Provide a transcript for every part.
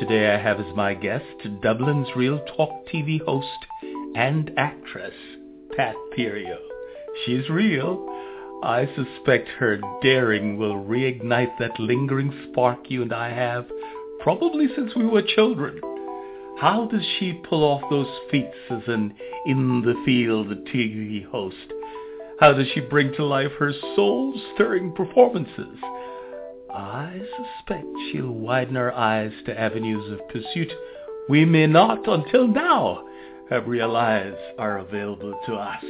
Today I have as my guest Dublin's Real Talk TV host and actress, Pat Theriault. She's real. I suspect her daring will reignite that lingering spark you and I have, probably since we were children. How does she pull off those feats as an in-the-field TV host? How does she bring to life her soul-stirring performances? I suspect she'll widen our eyes to avenues of pursuit we may not, until now, have realized are available to us.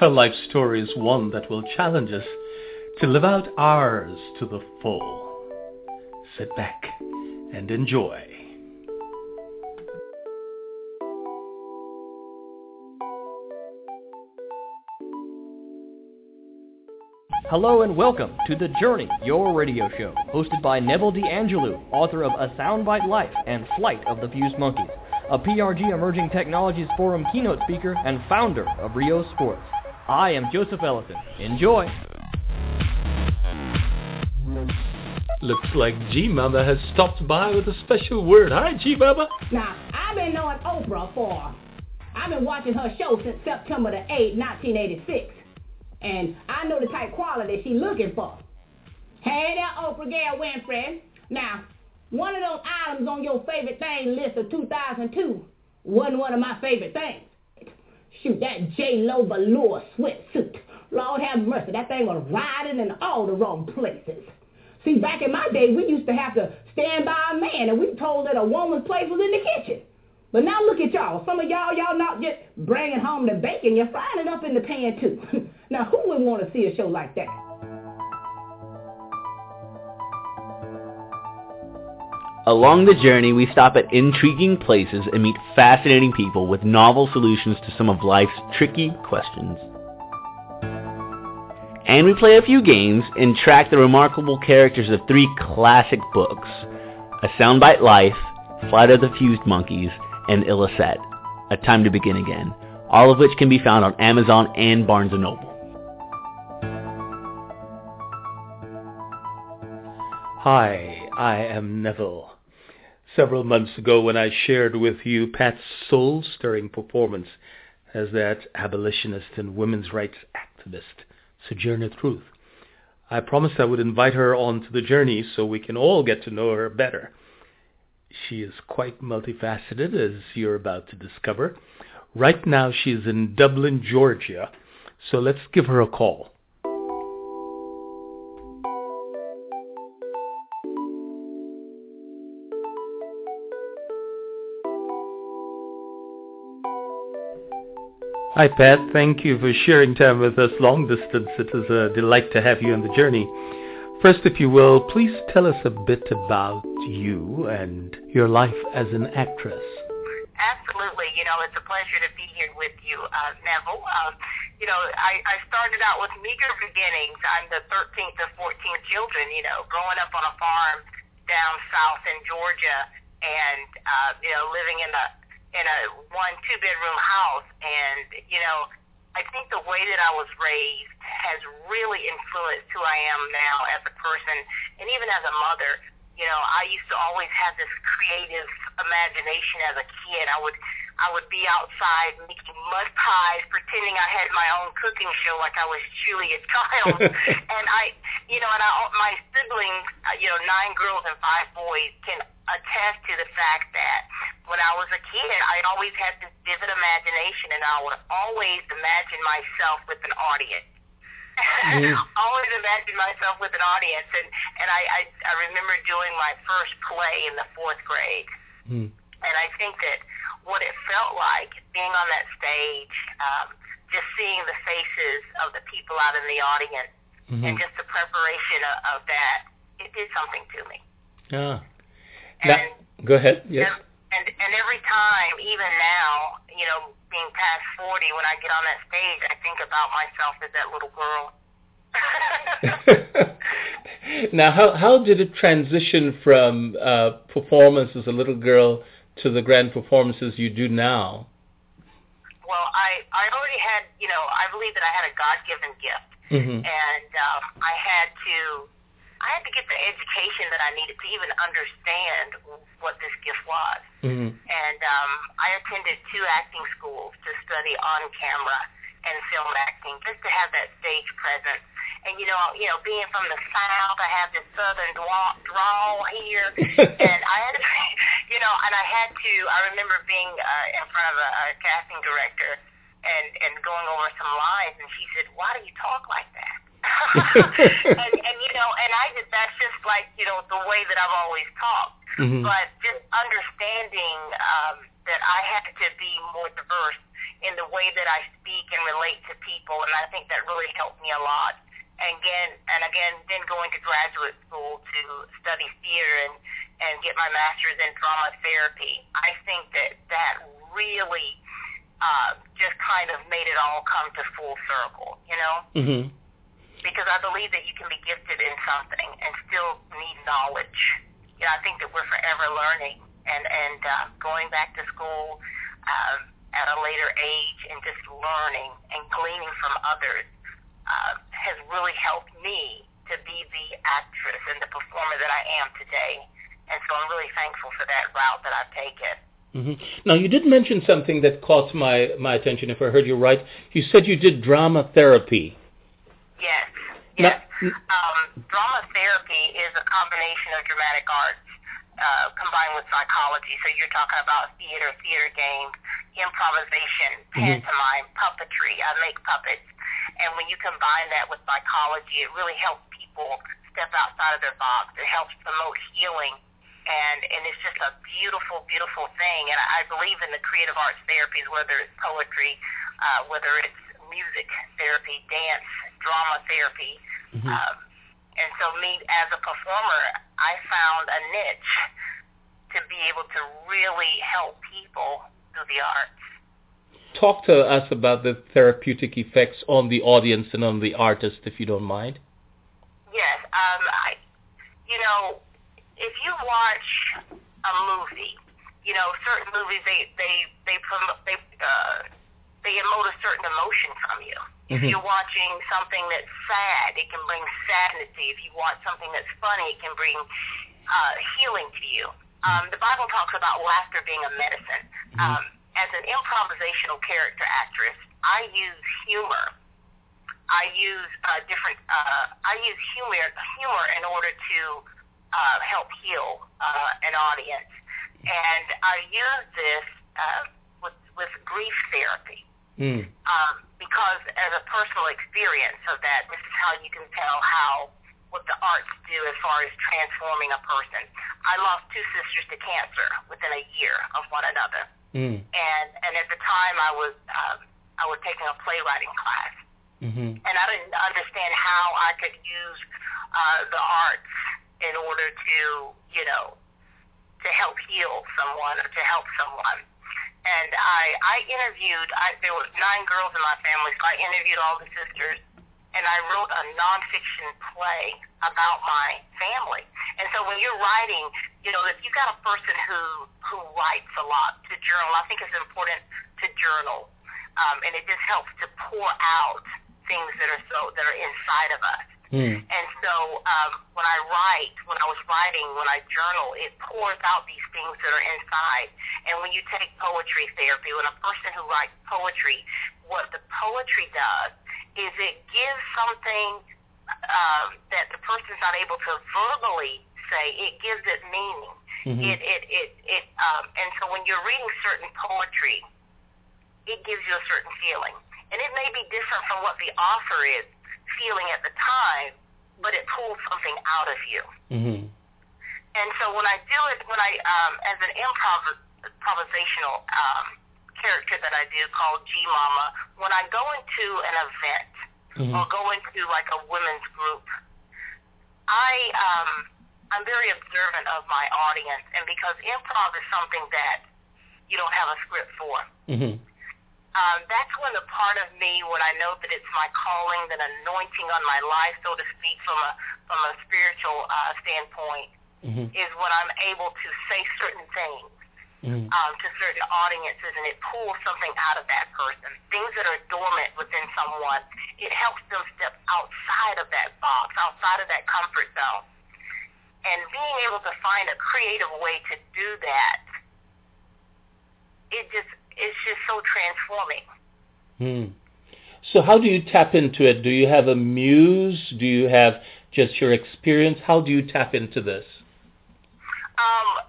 Her life story is one that will challenge us to live out ours to the full. Sit back and enjoy. Hello and welcome to The Journey, your radio show, hosted by Neville D'Angelo, author of A Soundbite Life and Flight of the Fused Monkeys, a PRG Emerging Technologies Forum keynote speaker and founder of Ryo Sports. I am Joseph Ellison. Enjoy! Looks like G-Mama has stopped by with a special word. Hi, G-Mama. Now, I've been knowing Oprah for, I've been watching her show since September the 8th, 1986. And I know the type quality she's looking for. Hey there, Oprah Gail Winfrey. Now, one of those items on your favorite thing list of 2002 wasn't one of my favorite things. Shoot, that J-Lo velour sweatsuit. Lord have mercy, that thing was riding in all the wrong places. See, back in my day, we used to have to stand by a man, and we told that a woman's place was in the kitchen. But now look at y'all. Some of y'all, y'all not just bringing home the bacon. You're frying it up in the pan, too. now, who would want to see a show like that? Along the journey, we stop at intriguing places and meet fascinating people with novel solutions to some of life's tricky questions. And we play a few games and track the remarkable characters of three classic books, A Soundbite Life, Flight of the Fused Monkeys, and Ilicet, A Time to Begin Again, all of which can be found on Amazon and Barnes & Noble. Hi, I am Neville. Several months ago when I shared with you Pat's soul-stirring performance as that abolitionist and women's rights activist, Sojourner Truth, I promised I would invite her onto the journey so we can all get to know her better. She is quite multifaceted, as you're about to discover. Right now she is in Dublin, Georgia, so let's give her a call. Hi, Pat. Thank you for sharing time with us long distance. It is a delight to have you on the journey. First, if you will, please tell us a bit about you and your life as an actress. Absolutely. You know, it's a pleasure to be here with you, uh, Neville. Um, you know, I, I started out with meager beginnings. I'm the 13th of 14 children, you know, growing up on a farm down south in Georgia and, uh, you know, living in a in a one two bedroom house and you know I think the way that I was raised has really influenced who I am now as a person and even as a mother. You know, I used to always have this creative imagination as a kid. I would I would be outside making mud pies, pretending I had my own cooking show like I was truly a child. and I, you know, and I, my siblings, uh, you know, nine girls and five boys, can attest to the fact that when I was a kid, I always had this vivid imagination, and I would always imagine myself with an audience. Mm. always imagine myself with an audience, and and I, I I remember doing my first play in the fourth grade, mm. and I think that what it felt like being on that stage, um, just seeing the faces of the people out in the audience, mm-hmm. and just the preparation of, of that, it did something to me. Yeah. And, now, go ahead. Yes. And, and and every time, even now, you know, being past forty, when I get on that stage, I think about myself as that little girl. now, how how did it transition from uh, performance as a little girl to the grand performances you do now? Well, I I already had, you know, I believe that I had a God given gift, mm-hmm. and um, I had to I had to get the education that I needed to even understand what this gift was. Mm-hmm. And um, I attended two acting schools to study on camera and film acting, just to have that stage presence. And you know, you know, being from the South, I have this Southern drawl, drawl here, and I had, to, you know, and I had to. I remember being uh, in front of a, a casting director and and going over some lines, and she said, "Why do you talk like that?" and, and you know, and I just that's just like you know the way that I've always talked. Mhm. But just understanding um, that I have to be more diverse in the way that I speak and relate to people, and I think that really helped me a lot. And again, and again, then going to graduate school to study theater and and get my master's in drama therapy. I think that that really uh, just kind of made it all come to full circle, you know Mm-hmm. Because I believe that you can be gifted in something and still need knowledge. You know, I think that we're forever learning and and uh, going back to school um, at a later age and just learning and gleaning from others uh, has really helped me to be the actress and the performer that I am today. And so I'm really thankful for that route that I've taken. hmm Now, you did mention something that caught my, my attention, if I heard you right. You said you did drama therapy. Yes, Yes. Um, drama therapy is a combination of dramatic arts uh, combined with psychology. So you're talking about theater, theater games, improvisation, Mhm. pantomime, puppetry. I make puppets. And when you combine that with psychology, it really helps people step outside of their box. It helps promote healing. And, and it's just a beautiful, beautiful thing. And I believe in the creative arts therapies, whether it's poetry, uh, whether it's music therapy, dance, drama therapy. Mhm. Um, and so me as a performer, I found a niche to be able to really help people through the arts. Talk to us about the therapeutic effects on the audience and on the artist, if you don't mind. Yes, um, I, you know, if you watch a movie, you know, certain movies they they they promote they uh, they emote a certain emotion from you. If Mhm. you're watching something that's sad, it can bring sadness to you. If you watch something that's funny, it can bring uh, healing to you. Um, the Bible talks about laughter being a medicine. Um, as an improvisational character actress, I use humor I use uh, different. Uh, I use humor humor in order to uh, help heal uh, an audience, and I use this uh, with with grief therapy Mm. um, because as a personal experience of that, this is how you can tell how what the arts do as far as transforming a person. I lost two sisters to cancer within a year of one another Mm. and and at the time I was um, I was taking a playwriting class, Mm-hmm. and I didn't understand how I could use uh, the arts in order to you know to help heal someone or to help someone. And I I interviewed I there were nine girls in my family, so I interviewed all the sisters, and I wrote a nonfiction play about my family. And so when you're writing, you know, if you got a person who who writes a lot to journal, I think it's important to journal, um, and it just helps to pour out things that are so that are inside of us. Mm. And so um, when I write, when I was writing, when I journal, it pours out these things that are inside. And when you take poetry therapy, when a person who writes poetry, what the poetry does is it gives something um, that the person's not able to verbally say. It gives it meaning. Mhm. It it it it. Um, and so when you're reading certain poetry, it gives you a certain feeling, and it may be different from what the author is feeling at the time, but it pulls something out of you. Mm-hmm. And so when I do it, when I um, as an improv improvisational um, character that I do called G Mama, when I go into an event Mhm. or go into like a women's group, I um, I'm very observant of my audience, and because improv is something that you don't have a script for, Mm-hmm. Um, that's when the part of me, when I know that it's my calling, that anointing on my life, so to speak, from a from a spiritual uh, standpoint, Mm-hmm. is when I'm able to say certain things Mm-hmm. um, to certain audiences, and it pulls something out of that person. Things that are dormant within someone, it helps them step outside of that box, outside of that comfort zone, and being able to find a creative way to do that, it just it's just so transforming. Hmm. So how do you tap into it? Do you have a muse? Do you have just your experience? How do you tap into this? Um,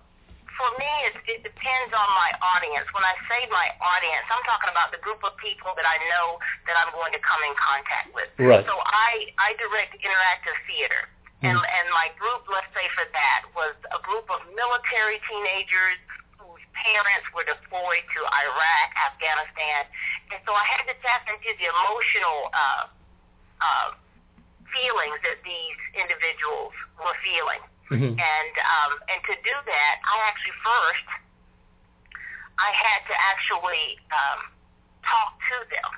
for me, it, it depends on my audience. When I say my audience, I'm talking about the group of people that I know that I'm going to come in contact with. Right. So I I direct interactive theater. And, and my group, let's say for that, was a group of military teenagers parents were deployed to Iraq, Afghanistan, and so I had to tap into the emotional uh, uh, feelings that these individuals were feeling. Mm-hmm. And um, and to do that, I actually first I had to actually um, talk to them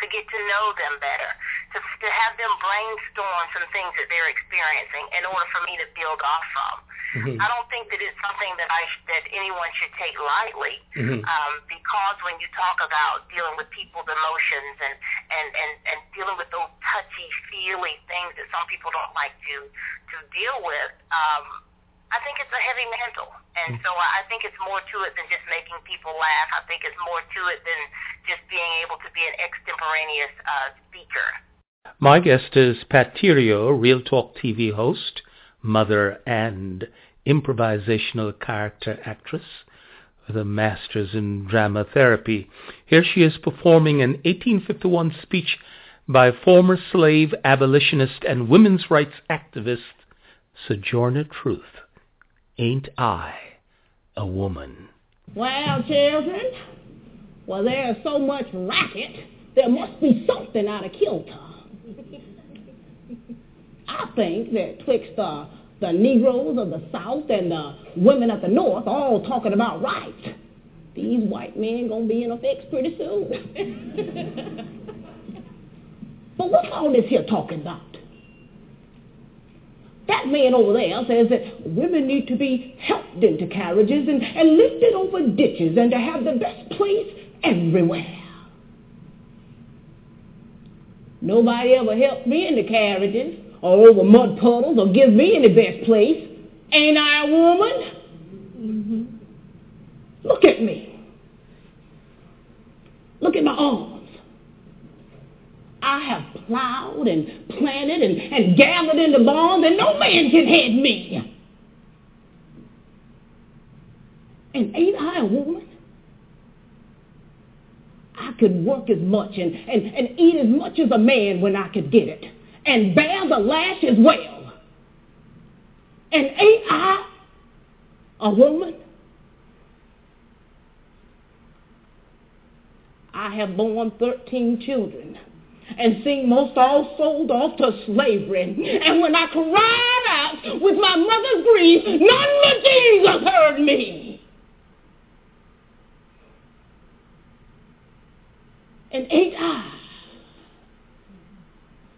to get to know them better, to to have them brainstorm some things that they're experiencing in order for me to build off from. Mhm. I don't think that it's something that I sh- that anyone should take lightly, Mhm. um, because when you talk about dealing with people's emotions and and and and dealing with those touchy feely things that some people don't like to to deal with, um, I think it's a heavy mantle, and so I I think it's more to it than just making people laugh. I think it's more to it than just being able to be an extemporaneous uh, speaker. My guest is Pat Theriault, Real Talk TV host, mother, and improvisational character actress with a master's in drama therapy. Here she is performing an 1851 speech by former slave abolitionist and women's rights activist Sojourner Truth. Ain't I a woman? Well, children, well, there's so much racket, there must be something out of kilter. I think that twixt the, the Negroes of the South and the women of the North all talking about rights, these white men gonna be in a fix pretty soon. but what's all this here talking about? That man over there says that women need to be helped into carriages and, and lifted over ditches and to have the best place everywhere. Nobody ever helped me in the carriages or over mud puddles or give me any best place. Ain't I a woman? Mm-hmm. Look at me. Look at my arms. I have plowed and planted and, and gathered in the barns, and no man can head me. And ain't I a woman? I could work as much and, and, and eat as much as a man when I could get it, and bear the lash as well. And ain't I a woman? I have borne 13 children and seen most all sold off to slavery. And when I cried out with my mother's grief, none but Jesus heard me. And ain't I,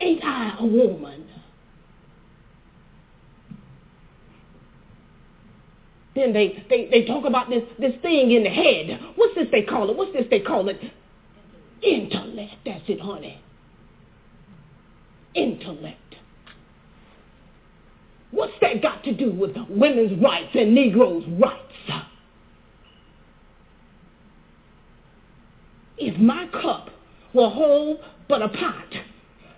ain't I a woman? Then they, they, they talk about this, this thing in the head. What's this they call it? What's this they call it? Intellect. That's it, honey. Intellect. What's that got to do with women's rights and Negroes' rights? If my cup will hold but a pot,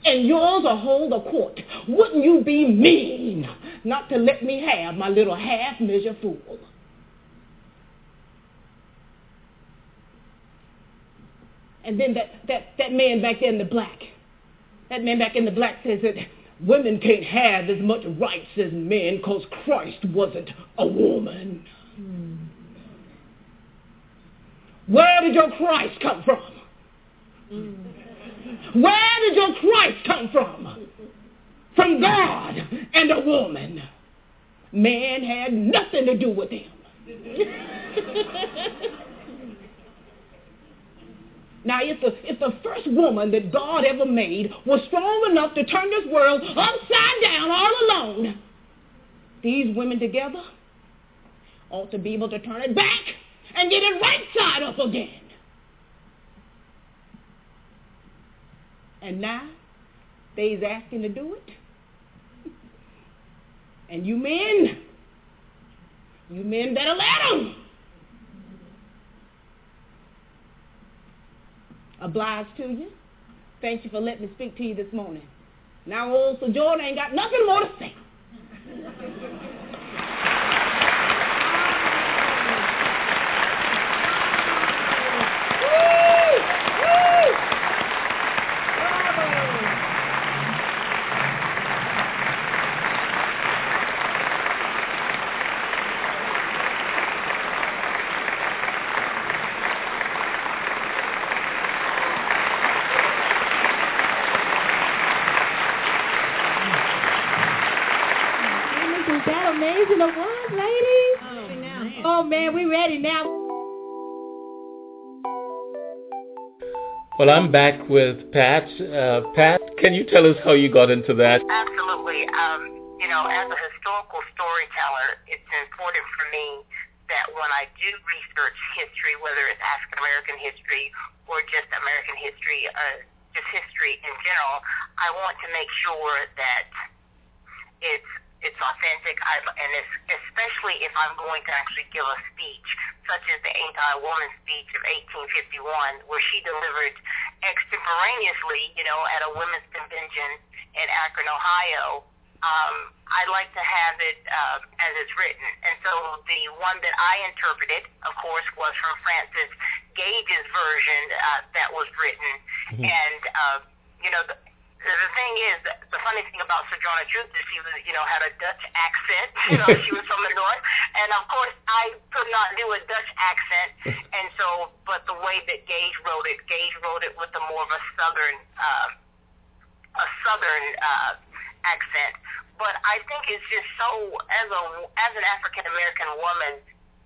and yours will hold a quart, wouldn't you be mean not to let me have my little half measure full? And then that, that, that man back there in the black, that man back in the black says that women can't have as much rights as men because Christ wasn't a woman. Hmm. Where did your Christ come from? Where did your Christ come from? From God and a woman. Man had nothing to do with him. Now, if the, if the first woman that God ever made was strong enough to turn this world upside down all alone, these women together ought to be able to turn it back and get it right side up again. And now, they's asking to do it. And you men, You men better let them. Obliged to you. Thank you for letting me speak to you this morning. Now old Sojourner ain't got nothing more to say. Well, I'm back with Pat. Uh, Pat, can you tell us how you got into that? Absolutely. Um, you know, as a historical storyteller, it's important for me that when I do research history, whether it's African American history or just American history, uh, just history in general, I want to make sure that it's it's authentic, I, and it's, especially if I'm going to actually give a speech, such as the Ain't I a Woman speech of 1851, where she delivered extemporaneously, you know, at a women's convention in Akron, Ohio. Um, I like to have it uh, as it's written, and so the one that I interpreted, of course, was from Frances Gage's version uh, that was written, mm-hmm. and uh, you know. The, the thing is, the funny thing about Sojourner Truth is she was, you know, had a Dutch accent. You know, she was from the north, and of course, I could not do a Dutch accent, and so, but the way that Gage wrote it, Gage wrote it with a more of a southern, uh, a southern uh, accent. But I think it's just so, as a as an African American woman,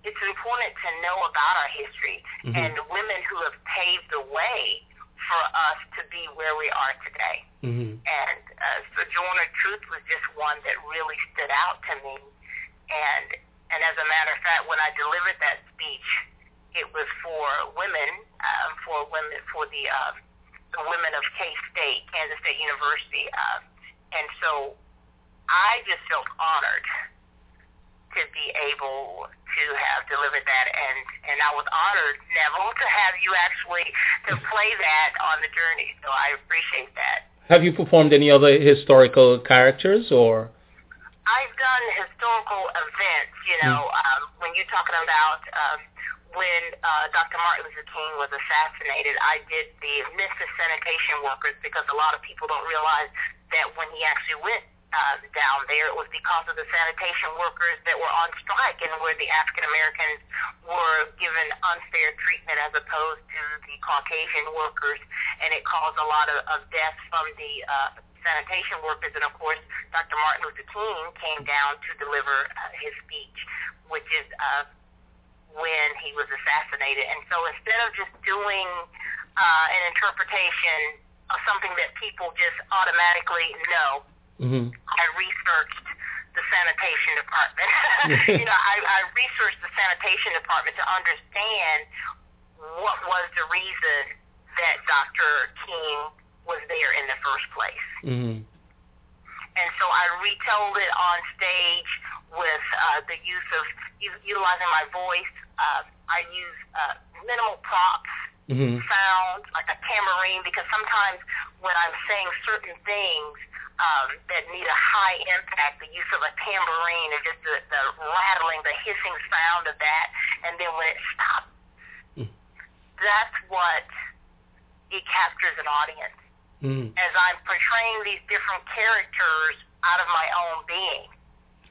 it's important to know about our history mm-hmm. and women who have paved the way for us to be where we are today. Mm-hmm. And uh, Sojourner Truth was just one that really stood out to me. And and as a matter of fact, when I delivered that speech, it was for women, um, for women, for the uh, the women of K State, Kansas State University, uh, and so I just felt honored to be able to have delivered that, and and I was honored, Neville, to have you actually to play that on the journey. So I appreciate that. Have you performed any other historical characters or? I've done historical events. You know, mm. um, when you're talking about. Um, when uh, Dr. Martin Luther King was assassinated, I did the Memphis sanitation workers because a lot of people don't realize that when he actually went uh, down there. It was because of the sanitation workers that were on strike and where the African Americans were given unfair treatment as opposed to the Caucasian workers, and it caused a lot of, of deaths from the uh, sanitation workers. And of course, Dr. Martin Luther King came down to deliver uh, his speech, which is uh, when he was assassinated. And so instead of just doing uh, an interpretation of something that people just automatically know, Mm-hmm. I researched the sanitation department. you know, I, I researched the sanitation department to understand what was the reason that Dr. King was there in the first place. Mm-hmm. And so I retold it on stage with uh, the use of u- utilizing my voice. Uh, I use uh, minimal props, mm-hmm. sound like a tambourine, because sometimes when I'm saying certain things, um, that need a high impact, the use of a tambourine and just the, the rattling, the hissing sound of that, and then when it stops, mm. that's what it captures an audience. Mm. As I'm portraying these different characters out of my own being.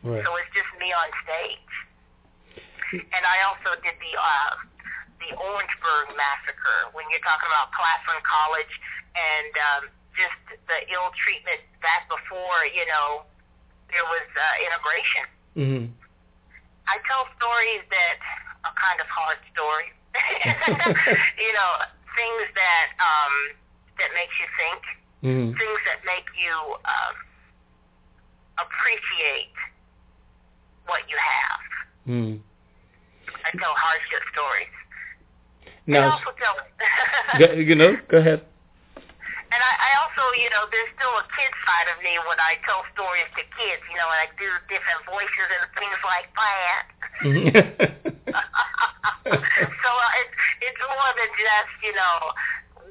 Right. So it's just me on stage. And I also did the uh, the Orangeburg massacre when you're talking about Claflin College and um, just the ill treatment back before, you know, there was uh, integration. Mm-hmm. I tell stories that are kind of hard stories. you know, things that um, that makes you think, mm-hmm. things that make you um, appreciate what you have. Mm. I tell hardship stories. Now, tell, you know, go ahead. And I, I also, you know, there's still a kid side of me when I tell stories to kids, you know, and I do different voices and things like that. so uh, it's it's more than just you know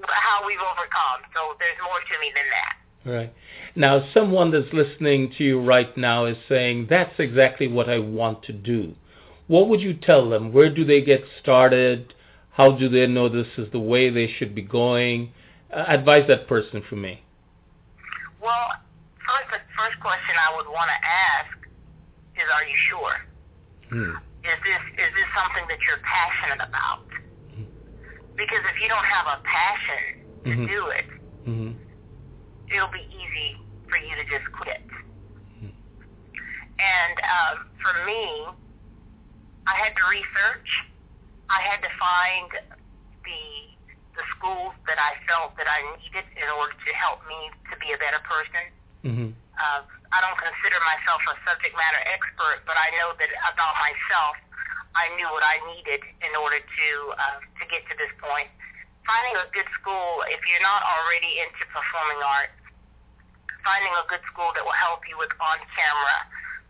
how we've overcome. So there's more to me than that. Right. Now, someone that's listening to you right now is saying, that's exactly what I want to do. What would you tell them? Where do they get started? How do they know this is the way they should be going? Uh, advise that person for me. Well, first, the first question I would want to ask is, are you sure? Hmm. Is this is this something that you're passionate about? Hmm. Because if you don't have a passion to mm-hmm. do it, mm-hmm. it'll be easy for you to just quit. Hmm. And um, for me, I had to research. I had to find the the schools that I felt that I needed in order to help me to be a better person. Mm-hmm. Uh, I don't consider myself a subject matter expert, but I know that about myself, I knew what I needed in order to uh, to get to this point. Finding a good school, if you're not already into performing arts, finding a good school that will help you with on camera,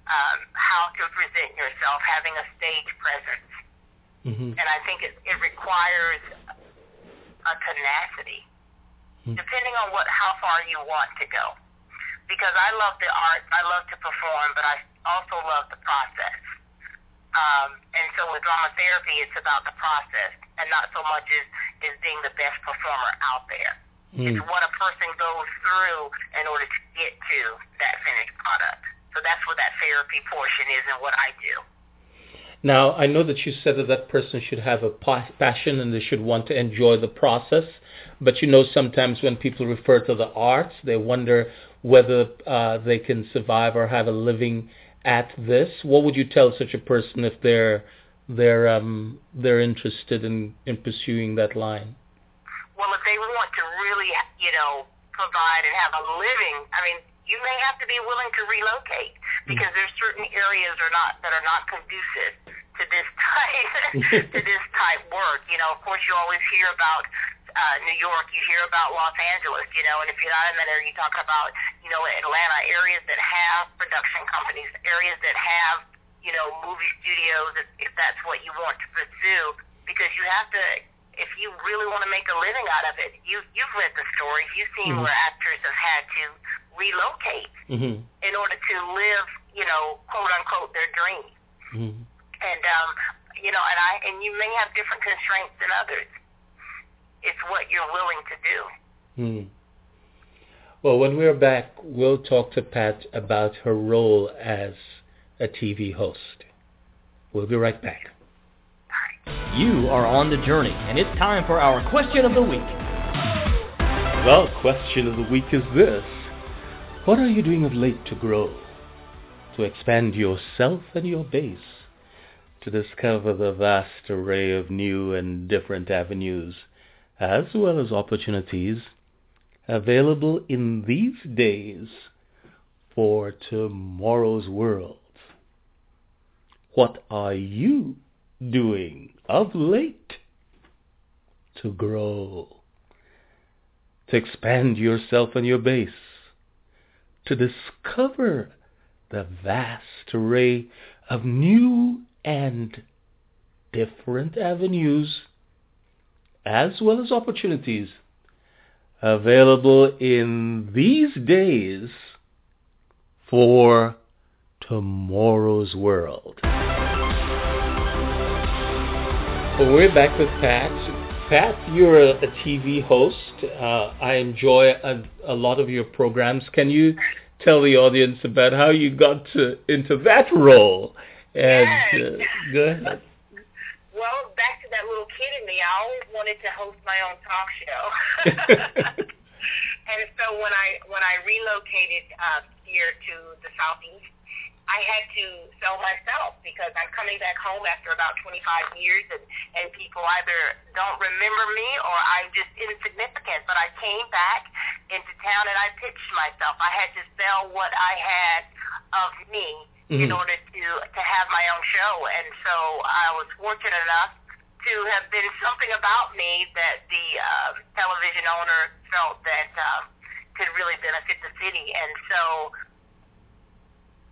um, how to present yourself, having a stage presence. Mm-hmm. And I think it, it requires a tenacity, mm-hmm. depending on what how far you want to go because I love the art, I love to perform, but I also love the process. Um, and so with drama therapy, it's about the process and not so much as, as being the best performer out there. Mm. It's what a person goes through in order to get to that finished product. So that's what that therapy portion is and what I do. Now, I know that you said that that person should have a passion and they should want to enjoy the process. But you know, sometimes when people refer to the arts, they wonder whether uh, they can survive or have a living at this. What would you tell such a person if they're they're um, they're interested in, in pursuing that line? Well, if they want to really, you know, provide and have a living, I mean, you may have to be willing to relocate because mm. there's certain areas are not that are not conducive to this type to this type work. You know, of course, you always hear about uh, New York, you hear about Los Angeles, you know, and if you're not in that area, you talk about, you know, Atlanta, areas that have production companies, areas that have, you know, movie studios, if, if that's what you want to pursue, because you have to, if you really want to make a living out of it, you, you've read the stories, you've seen mm-hmm. where actors have had to relocate mm-hmm. in order to live, you know, quote unquote, their dream. Mm-hmm. And, um, you know, and I, and you may have different constraints than others it's what you're willing to do. Hmm. Well, when we're back, we'll talk to Pat about her role as a TV host. We'll be right back. You are on the journey, and it's time for our question of the week. Well, question of the week is this. What are you doing of late to grow? To expand yourself and your base? To discover the vast array of new and different avenues as well as opportunities available in these days for tomorrow's world. What are you doing of late to grow, to expand yourself and your base, to discover the vast array of new and different avenues as well as opportunities available in these days for tomorrow's world. Well, we're back with Pat. Pat, you're a, a TV host. Uh, I enjoy a, a, lot of your programs. Can you tell the audience about how you got to, into that role? And uh, go ahead. Well, back to that little kid in me, I always wanted to host my own talk show. and so when I when I relocated uh, here to the southeast, I had to sell myself because I'm coming back home after about 25 years, and and people either don't remember me or I'm just insignificant. But I came back into town and I pitched myself. I had to sell what I had of me mm-hmm. in order to to have my own show. And so I was fortunate enough to have been something about me that the uh, television owner felt that uh, could really benefit the city. And so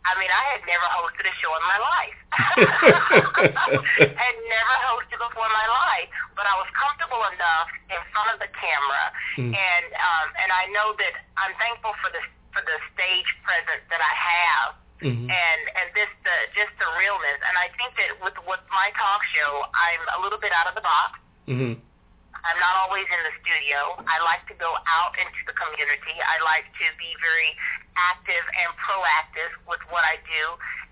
I mean, I had never hosted a show in my life. had never hosted before in my life, but I was comfortable enough in front of the camera, mm. and um, and I know that I'm thankful for the for the stage presence that I have, mm-hmm. and and this the just the realness. And I think that with with my talk show, I'm a little bit out of the box. Mm-hmm. I'm not always in the studio. I like to go out into the community. I like to be very active and proactive with what I do.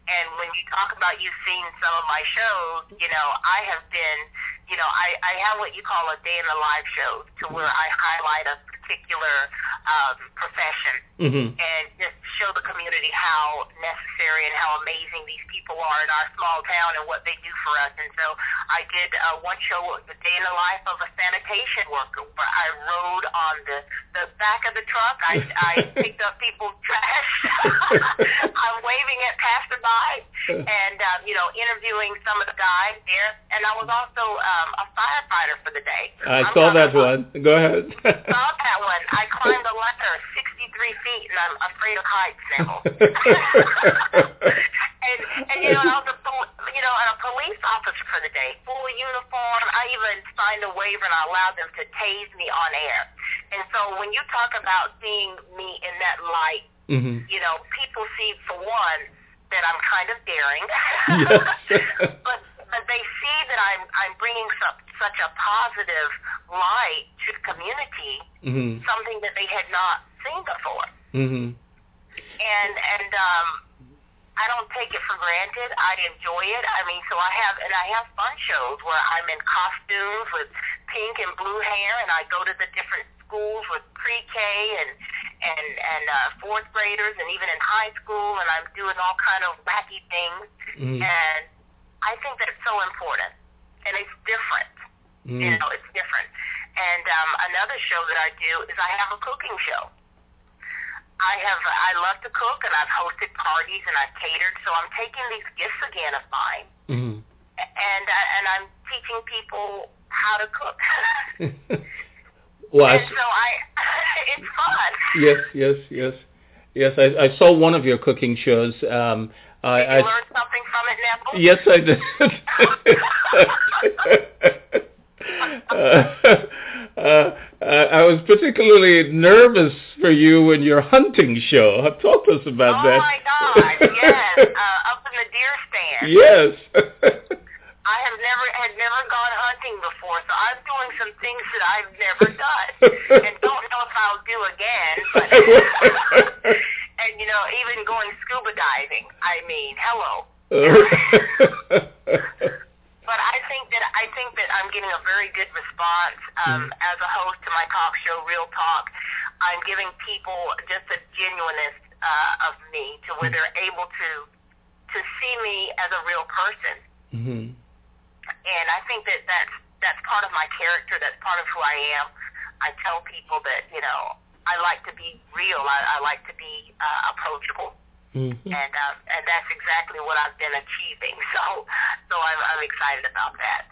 And when you talk about you've seen some of my shows, you know, I have been, you know, I, I have what you call a day in the life show to where I highlight a particular um, profession mm-hmm. and just show the community how necessary and how amazing these people are in our small town and what they do for us. And so I did uh, one show, the day in the life of a sanitation worker, where I rode on the the back of the truck. I I picked up people's trash. I'm waving at passerby and um, you know interviewing some of the guys there. And I was also um, a firefighter for the day. I I'm saw that one. Go ahead. saw that one. I climbed a ladder 63 feet, and I'm afraid of heights now. and and you know, I was a you know, a police officer for the day, full uniform. I even signed a waiver and I allowed them to tase me on air. And so when you talk about seeing me in that light, mm-hmm. you know, people see for one that I'm kind of daring, yes. but but they see that I'm I'm bringing some, such a positive light to the community, mm-hmm. something that they had not seen before. Mm-hmm. And and um, I don't take it for granted. I enjoy it. I mean, so I have and I have fun shows where I'm in costumes with pink and blue hair, and I go to the different schools with pre-K and and and uh, fourth graders, and even in high school, and I'm doing all kind of wacky things. Mm-hmm. And I think that it's so important, and it's different. Mm. You know, it's different. And um, another show that I do is I have a cooking show. I have I love to cook, and I've hosted parties and I've catered. So I'm taking these gifts again of mine, mm-hmm. and uh, and I'm teaching people how to cook. well, and I, so I, it's fun. Yes, yes, yes, yes. I, I saw one of your cooking shows. Um, I, did you I, learn something from it, Neville? Yes, I did. uh, uh, I was particularly nervous for you in your hunting show. Talk to us about oh that. Oh my God! Yes, uh, up in the deer stand. Yes. I have never had never gone hunting before, so I'm doing some things that I've never done, and don't know if I'll do again. But and you know, even going scuba diving. I mean, hello. But I think that I think that I'm getting a very good response um, mm. as a host to my talk show, Real Talk. I'm giving people just a genuineness uh, of me to where mm. they're able to to see me as a real person. Mm-hmm. And I think that that's that's part of my character. That's part of who I am. I tell people that you know I like to be real. I, I like to be uh, approachable. Mm-hmm. And um, and that's exactly what I've been achieving. So so I'm, I'm excited about that.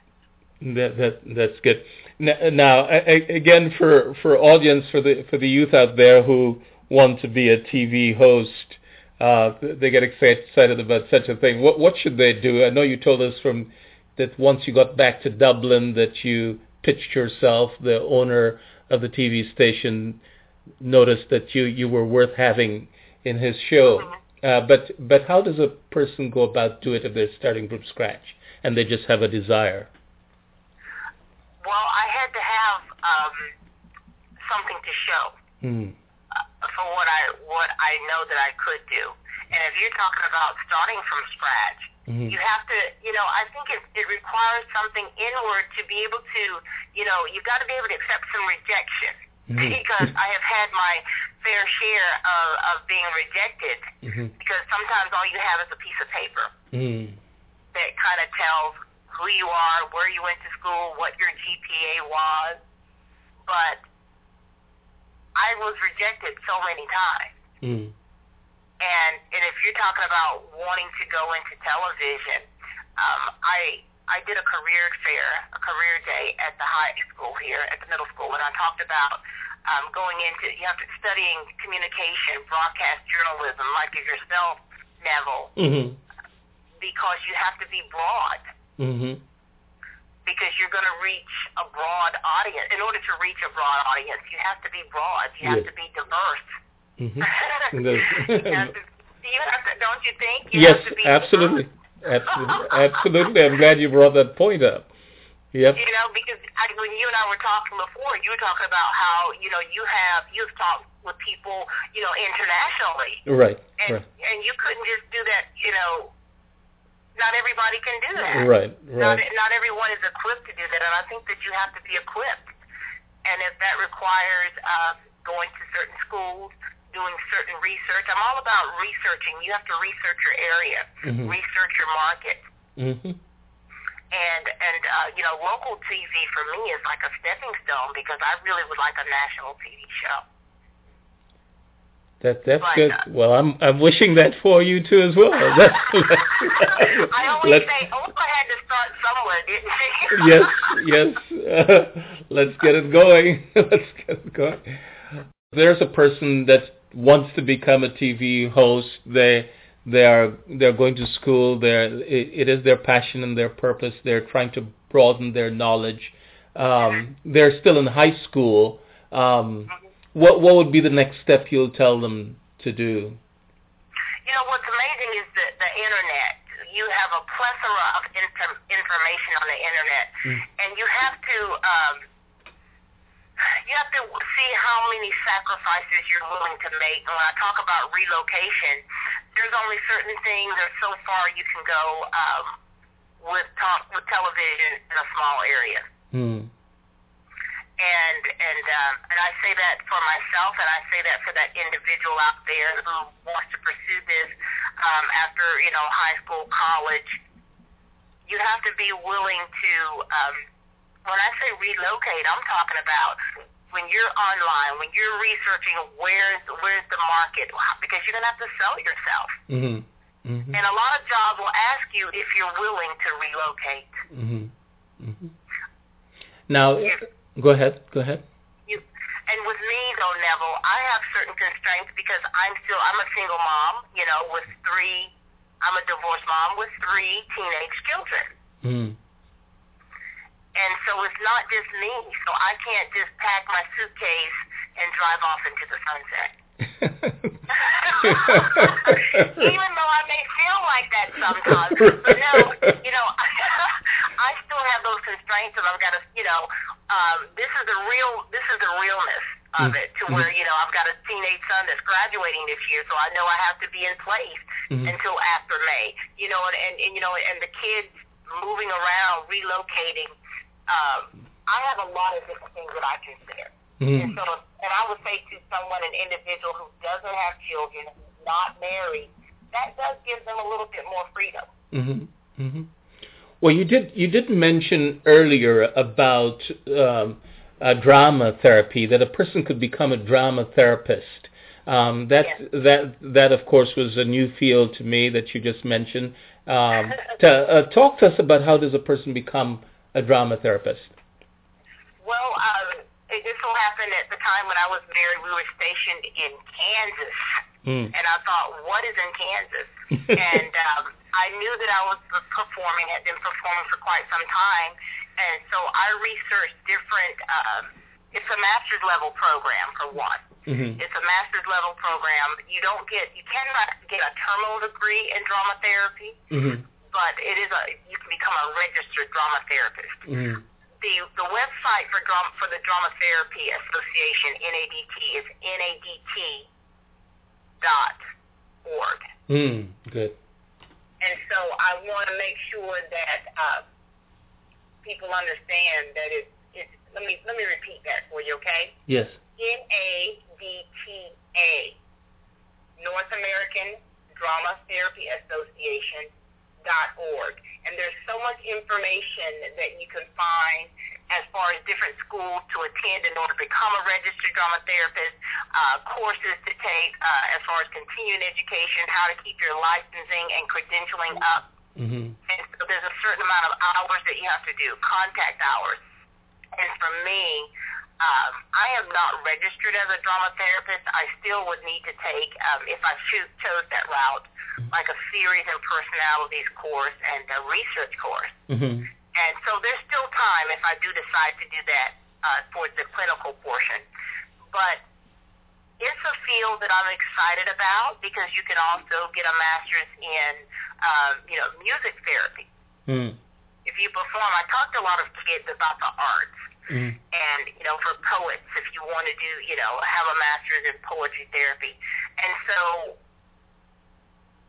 That that that's good. Now, again, for for audience for the for the youth out there who want to be a TV host, uh, they get excited about such a thing. What what should they do? I know you told us from that once you got back to Dublin that you pitched yourself, the owner of the TV station noticed that you, you were worth having in his show. Mm-hmm. Uh, but but how does a person go about do it if they're starting from scratch and they just have a desire? Well, I had to have um, something to show mm. uh, for what I what I know that I could do. And if you're talking about starting from scratch, mm-hmm. you have to, you know, I think it, it requires something inward to be able to, you know, you've got to be able to accept some rejection mm-hmm. because I have had my fair share of, of being rejected mm-hmm. because sometimes all you have is a piece of paper mm. that kind of tells who you are, where you went to school, what your GPA was. But I was rejected so many times. Mm. And and if you're talking about wanting to go into television, um, I I did a career fair, a career day at the high school here, at the middle school, and I talked about um, going into you have to studying communication, broadcast journalism, like yourself, Neville, Mhm. because you have to be broad. Mhm. because you're going to reach a broad audience. In order to reach a broad audience, you have to be broad. You have Yes. to be diverse. Mhm. you have to, you have to, don't you think? You yes, have to be absolutely. Absolutely. Absolutely. I'm glad you brought that point up. Yep. You know, because I, when you and I were talking before, you were talking about how you know you have you've talked with people you know internationally, Right. and Right. and you couldn't just do that. You know, not everybody can do that. Right. Not Right. not everyone is equipped to do that, and I think that you have to be equipped. And if that requires uh, going to certain schools, doing certain research, I'm all about researching. You have to research your area, Mhm. research your market, Mhm. and and uh, you know, local TV for me is like a stepping stone because I really would like a national TV show. That that's But, good. uh, Well, I'm I'm wishing that for you too as well. That's, I always let's, say Oprah had to start somewhere, didn't she? yes, yes. Uh, let's get it going. let's get it going. There's a person that wants to become a TV host. They they are they're going to school. They're it, it is their passion and their purpose. They're trying to broaden their knowledge. Um, they're still in high school. Um, what what would be the next step you'll tell them to do? You know what's amazing is the the internet. You have a plethora of inf- information on the internet, Mm. and you have to um, you have to see how many sacrifices you're willing to make. When I talk about relocation, there's only certain things or so far you can go um, with talk with television in a small area Hmm. and and um, and I say that for myself, and I say that for that individual out there who wants to pursue this um, after you know high school, college. You have to be willing to. Um, when I say relocate, I'm talking about when you're online, when you're researching where's where's the market, because you're gonna have to sell yourself. Mhm. Mhm. And a lot of jobs will ask you if you're willing to relocate. Mhm. Mhm. Now, go ahead. Go ahead. you and with me though Neville, I have certain constraints because I'm still I'm a single mom, you know, with three I'm a divorced mom with three teenage children. Mm. And so it's not just me. So I can't just pack my suitcase and drive off into the sunset. Even though I may feel like that sometimes. But no, you know, I still have those constraints and I've got to, you know, um, this is the real, this is the realness of it to where, you know, I've got a teenage son that's graduating this year, so I know I have to be in place Mhm. until after May, you know, and, and, and, you know, and the kids moving around, relocating, um, I have a lot of different things that I consider. And Mhm. so, and I would say to someone, an individual who doesn't have children, who's not married, that does give them a little bit more freedom. Mhm. Mhm. Well, you did you did mention earlier about um, uh, drama therapy that a person could become a drama therapist. Um, that Yes. that that of course was a new field to me that you just mentioned. Um, to, uh, talk to us about how does a person become a drama therapist? Well, um, it just so happened at the time when I was married, we were stationed in Kansas, Mm. and I thought, what is in Kansas? and um, I knew that I was performing, had been performing for quite some time, and so I researched different. Um, it's a master's level program for one. Mhm. It's a master's level program. You don't get, you cannot get a terminal degree in drama therapy, Mhm. But it is a, you can become a registered drama therapist. Mhm. The the website for drama for the Drama Therapy Association (NADT) is nadt dot org. Mm. Good. And so I want to make sure that uh, people understand that it, it's. Let me let me repeat that for you, okay? Yes. NADTA, North American Drama Therapy Association dot org. And there's so much information that you can find as far as different schools to attend in order to become a registered drama therapist, uh, courses to take uh, as far as continuing education, how to keep your licensing and credentialing up. Mhm. And so there's a certain amount of hours that you have to do, contact hours. And for me, um, I am not registered as a drama therapist. I still would need to take, um, if I choose, chose that route, like a series and personalities course and a research course. Mm-hmm. And so there's still time if I do decide to do that uh, for the clinical portion. But it's a field that I'm excited about because you can also get a master's in, um, you know, music therapy. Mm. If you perform, I talk to a lot of kids about the arts. Mm. And, you know, for poets, if you want to do, you know, have a master's in poetry therapy. And so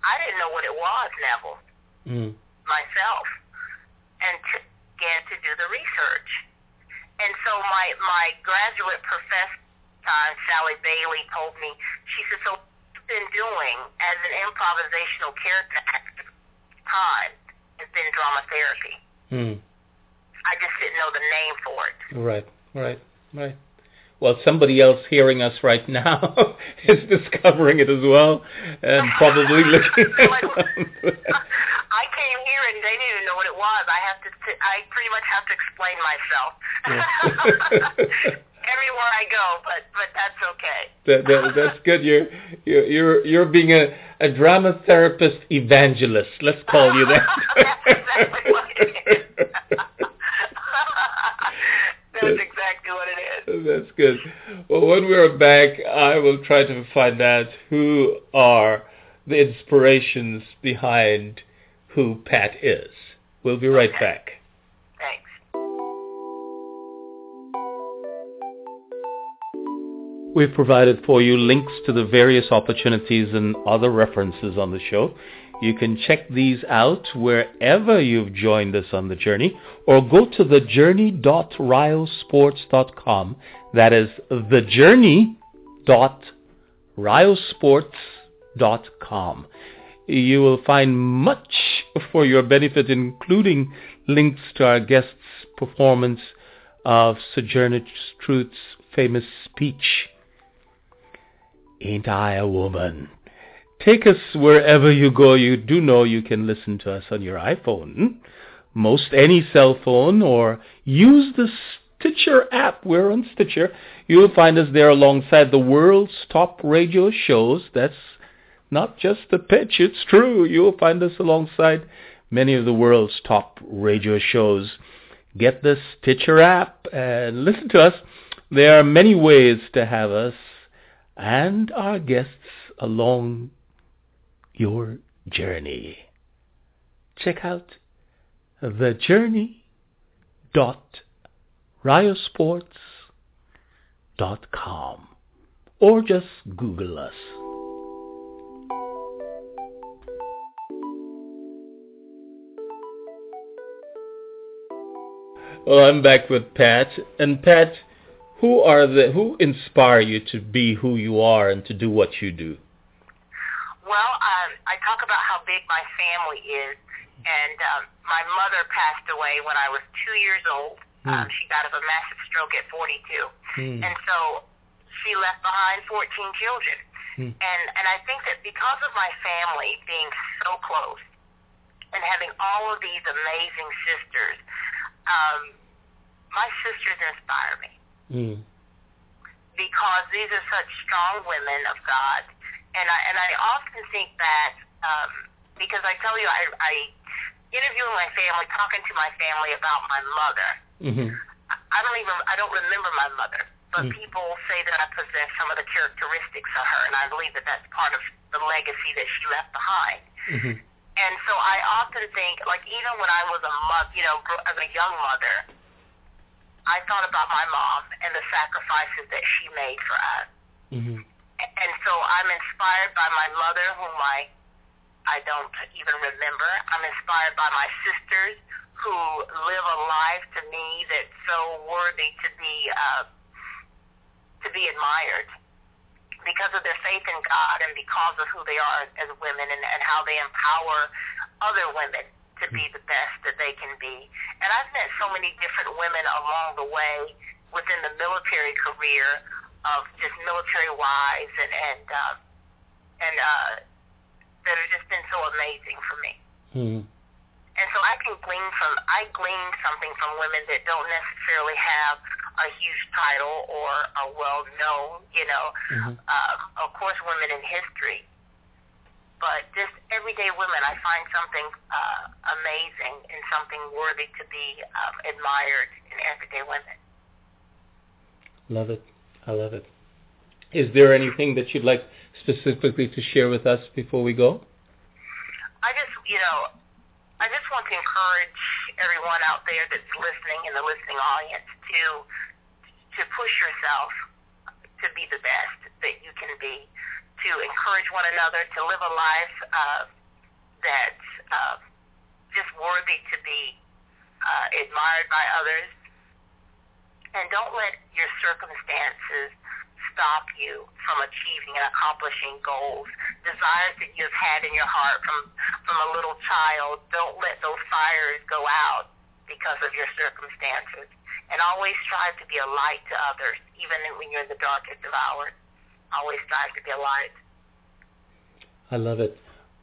I didn't know what it was, Neville, Mm. myself, and to, began to do the research. And so my, my graduate professor, uh, Sally Bailey, told me, she said, so what you've been doing as an improvisational character actor time has been drama therapy. Mm. I just didn't know the name for it. Right, right, right. Well, somebody else hearing us right now is discovering it as well, and probably looking I came here and they didn't even know what it was. I have to. T- I pretty much have to explain myself everywhere I go, but but that's okay. that, that, that's good. You're you're you're you're being a, a drama therapist evangelist. Let's call you that. that's exactly what it is. that's exactly what it is. That's good. Well, when we're back, I will try to find out who are the inspirations behind who Pat is. We'll be right Okay. back. Thanks. We've provided for you links to the various opportunities and other references on the show. You can check these out wherever you've joined us on the journey or go to thejourney.ryosports.com. That is thejourney.ryosports.com. You will find much for your benefit, including links to our guest's performance of Sojourner Truth's famous speech, Ain't I a Woman? Take us wherever you go. You do know you can listen to us on your iPhone, most any cell phone, or use the Stitcher app. We're on Stitcher. You'll find us there alongside the world's top radio shows. That's not just the pitch, it's true. You'll find us alongside many of the world's top radio shows. Get the Stitcher app and listen to us. There are many ways to have us and our guests along your journey. Check out thejourney.ryosports.com or just Google us. Well, I'm back with Pat. And Pat, who are the who inspire you to be who you are and to do what you do? Well, um, I talk about how big my family is, and um, my mother passed away when I was two years old. Um, Hmm. she died of a massive stroke at 42, Hmm. and so she left behind 14 children. Hmm. And and I think that because of my family being so close and having all of these amazing sisters, um, my sisters inspire me Mm. because these are such strong women of God, and I and I often think that um, because I tell you, I, I interviewing my family, talking to my family about my mother. Mm-hmm. I don't even I don't remember my mother, but Mm. people say that I possess some of the characteristics of her, and I believe that that's part of the legacy that she left behind. Mm-hmm. And so I often think, like even when I was a mother, you know, as a young mother, I thought about my mom and the sacrifices that she made for us. Mm-hmm. And so I'm inspired by my mother, whom I I don't even remember. I'm inspired by my sisters who live a life to me that's so worthy to be uh, to be admired because of their faith in God and because of who they are as women and, and how they empower other women to be the best that they can be. And I've met so many different women along the way within the military career of just military wives and and uh, and uh, that have just been so amazing for me. Mm-hmm. And so I can glean from I glean something from women that don't necessarily have a huge title or are well known, you know. Mhm. Uh, of course, women in history, but just everyday women, I find something uh, amazing and something worthy to be um, admired in everyday women. Love it. I love it. Is there anything that you'd like specifically to share with us before we go? I just, you know, I just want to encourage everyone out there that's listening in the listening audience to to push yourself to be the best that you can be, to encourage one another to live a life uh, that's uh, just worthy to be uh, admired by others, and don't let your circumstances stop you from achieving and accomplishing goals, desires that you've had in your heart from from a little child. Don't let those fires go out because of your circumstances and always strive to be a light to others, even when you're in the darkest of hours. Always strive to be a light. I love it.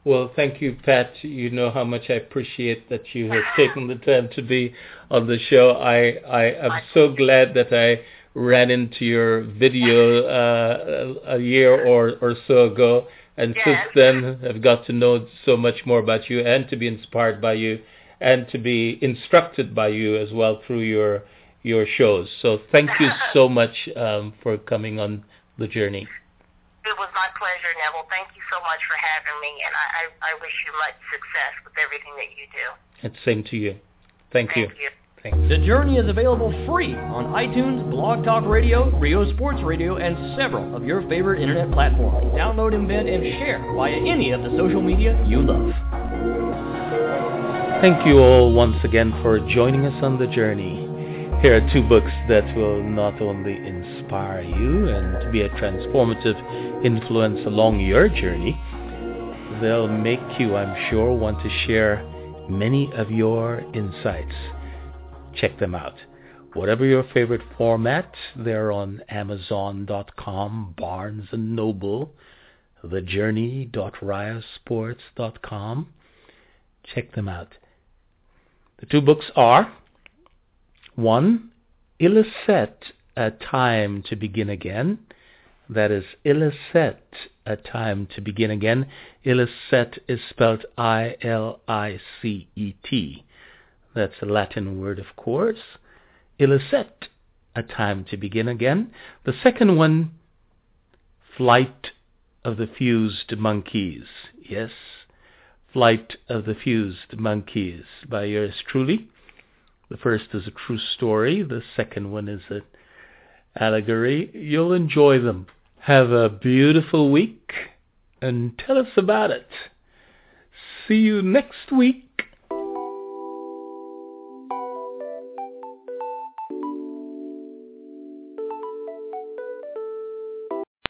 Well, thank you, Pat. You know how much I appreciate that you have taken the time to be on the show. I, I am so glad that I ran into your video uh, a year or, or so ago, and Yes. since then I've got to know so much more about you and to be inspired by you and to be instructed by you as well through your your shows. So thank you so much um, for coming on the journey. It was my pleasure, Neville. Thank you so much for having me, and I, I, I wish you much success with everything that you do. And same to you. Thank you. Thank you. Thanks. The Journey is available free on iTunes, Blog Talk Radio, Ryo Sports Radio, and several of your favorite internet platforms. Download, embed, and share via any of the social media you love. Thank you all once again for joining us on the journey. Here are two books that will not only inspire you and be a transformative influence along your journey, they'll make you, I'm sure, want to share many of your insights. Check them out. Whatever your favorite format, they're on Amazon.com, Barnes & Noble, thejourney.ryosports.com. Check them out. The two books are one, Ilicet, A Time to Begin Again. That is Ilicet, A Time to Begin Again. Ilicet is spelled I-L-I-C-E-T. That's a Latin word, of course. Ilicet, A Time to Begin Again. The second one, Flight of the Fused Monkeys. Yes, Flight of the Fused Monkeys by yours truly. The first is a true story. The second one is an allegory. You'll enjoy them. Have a beautiful week and tell us about it. See you next week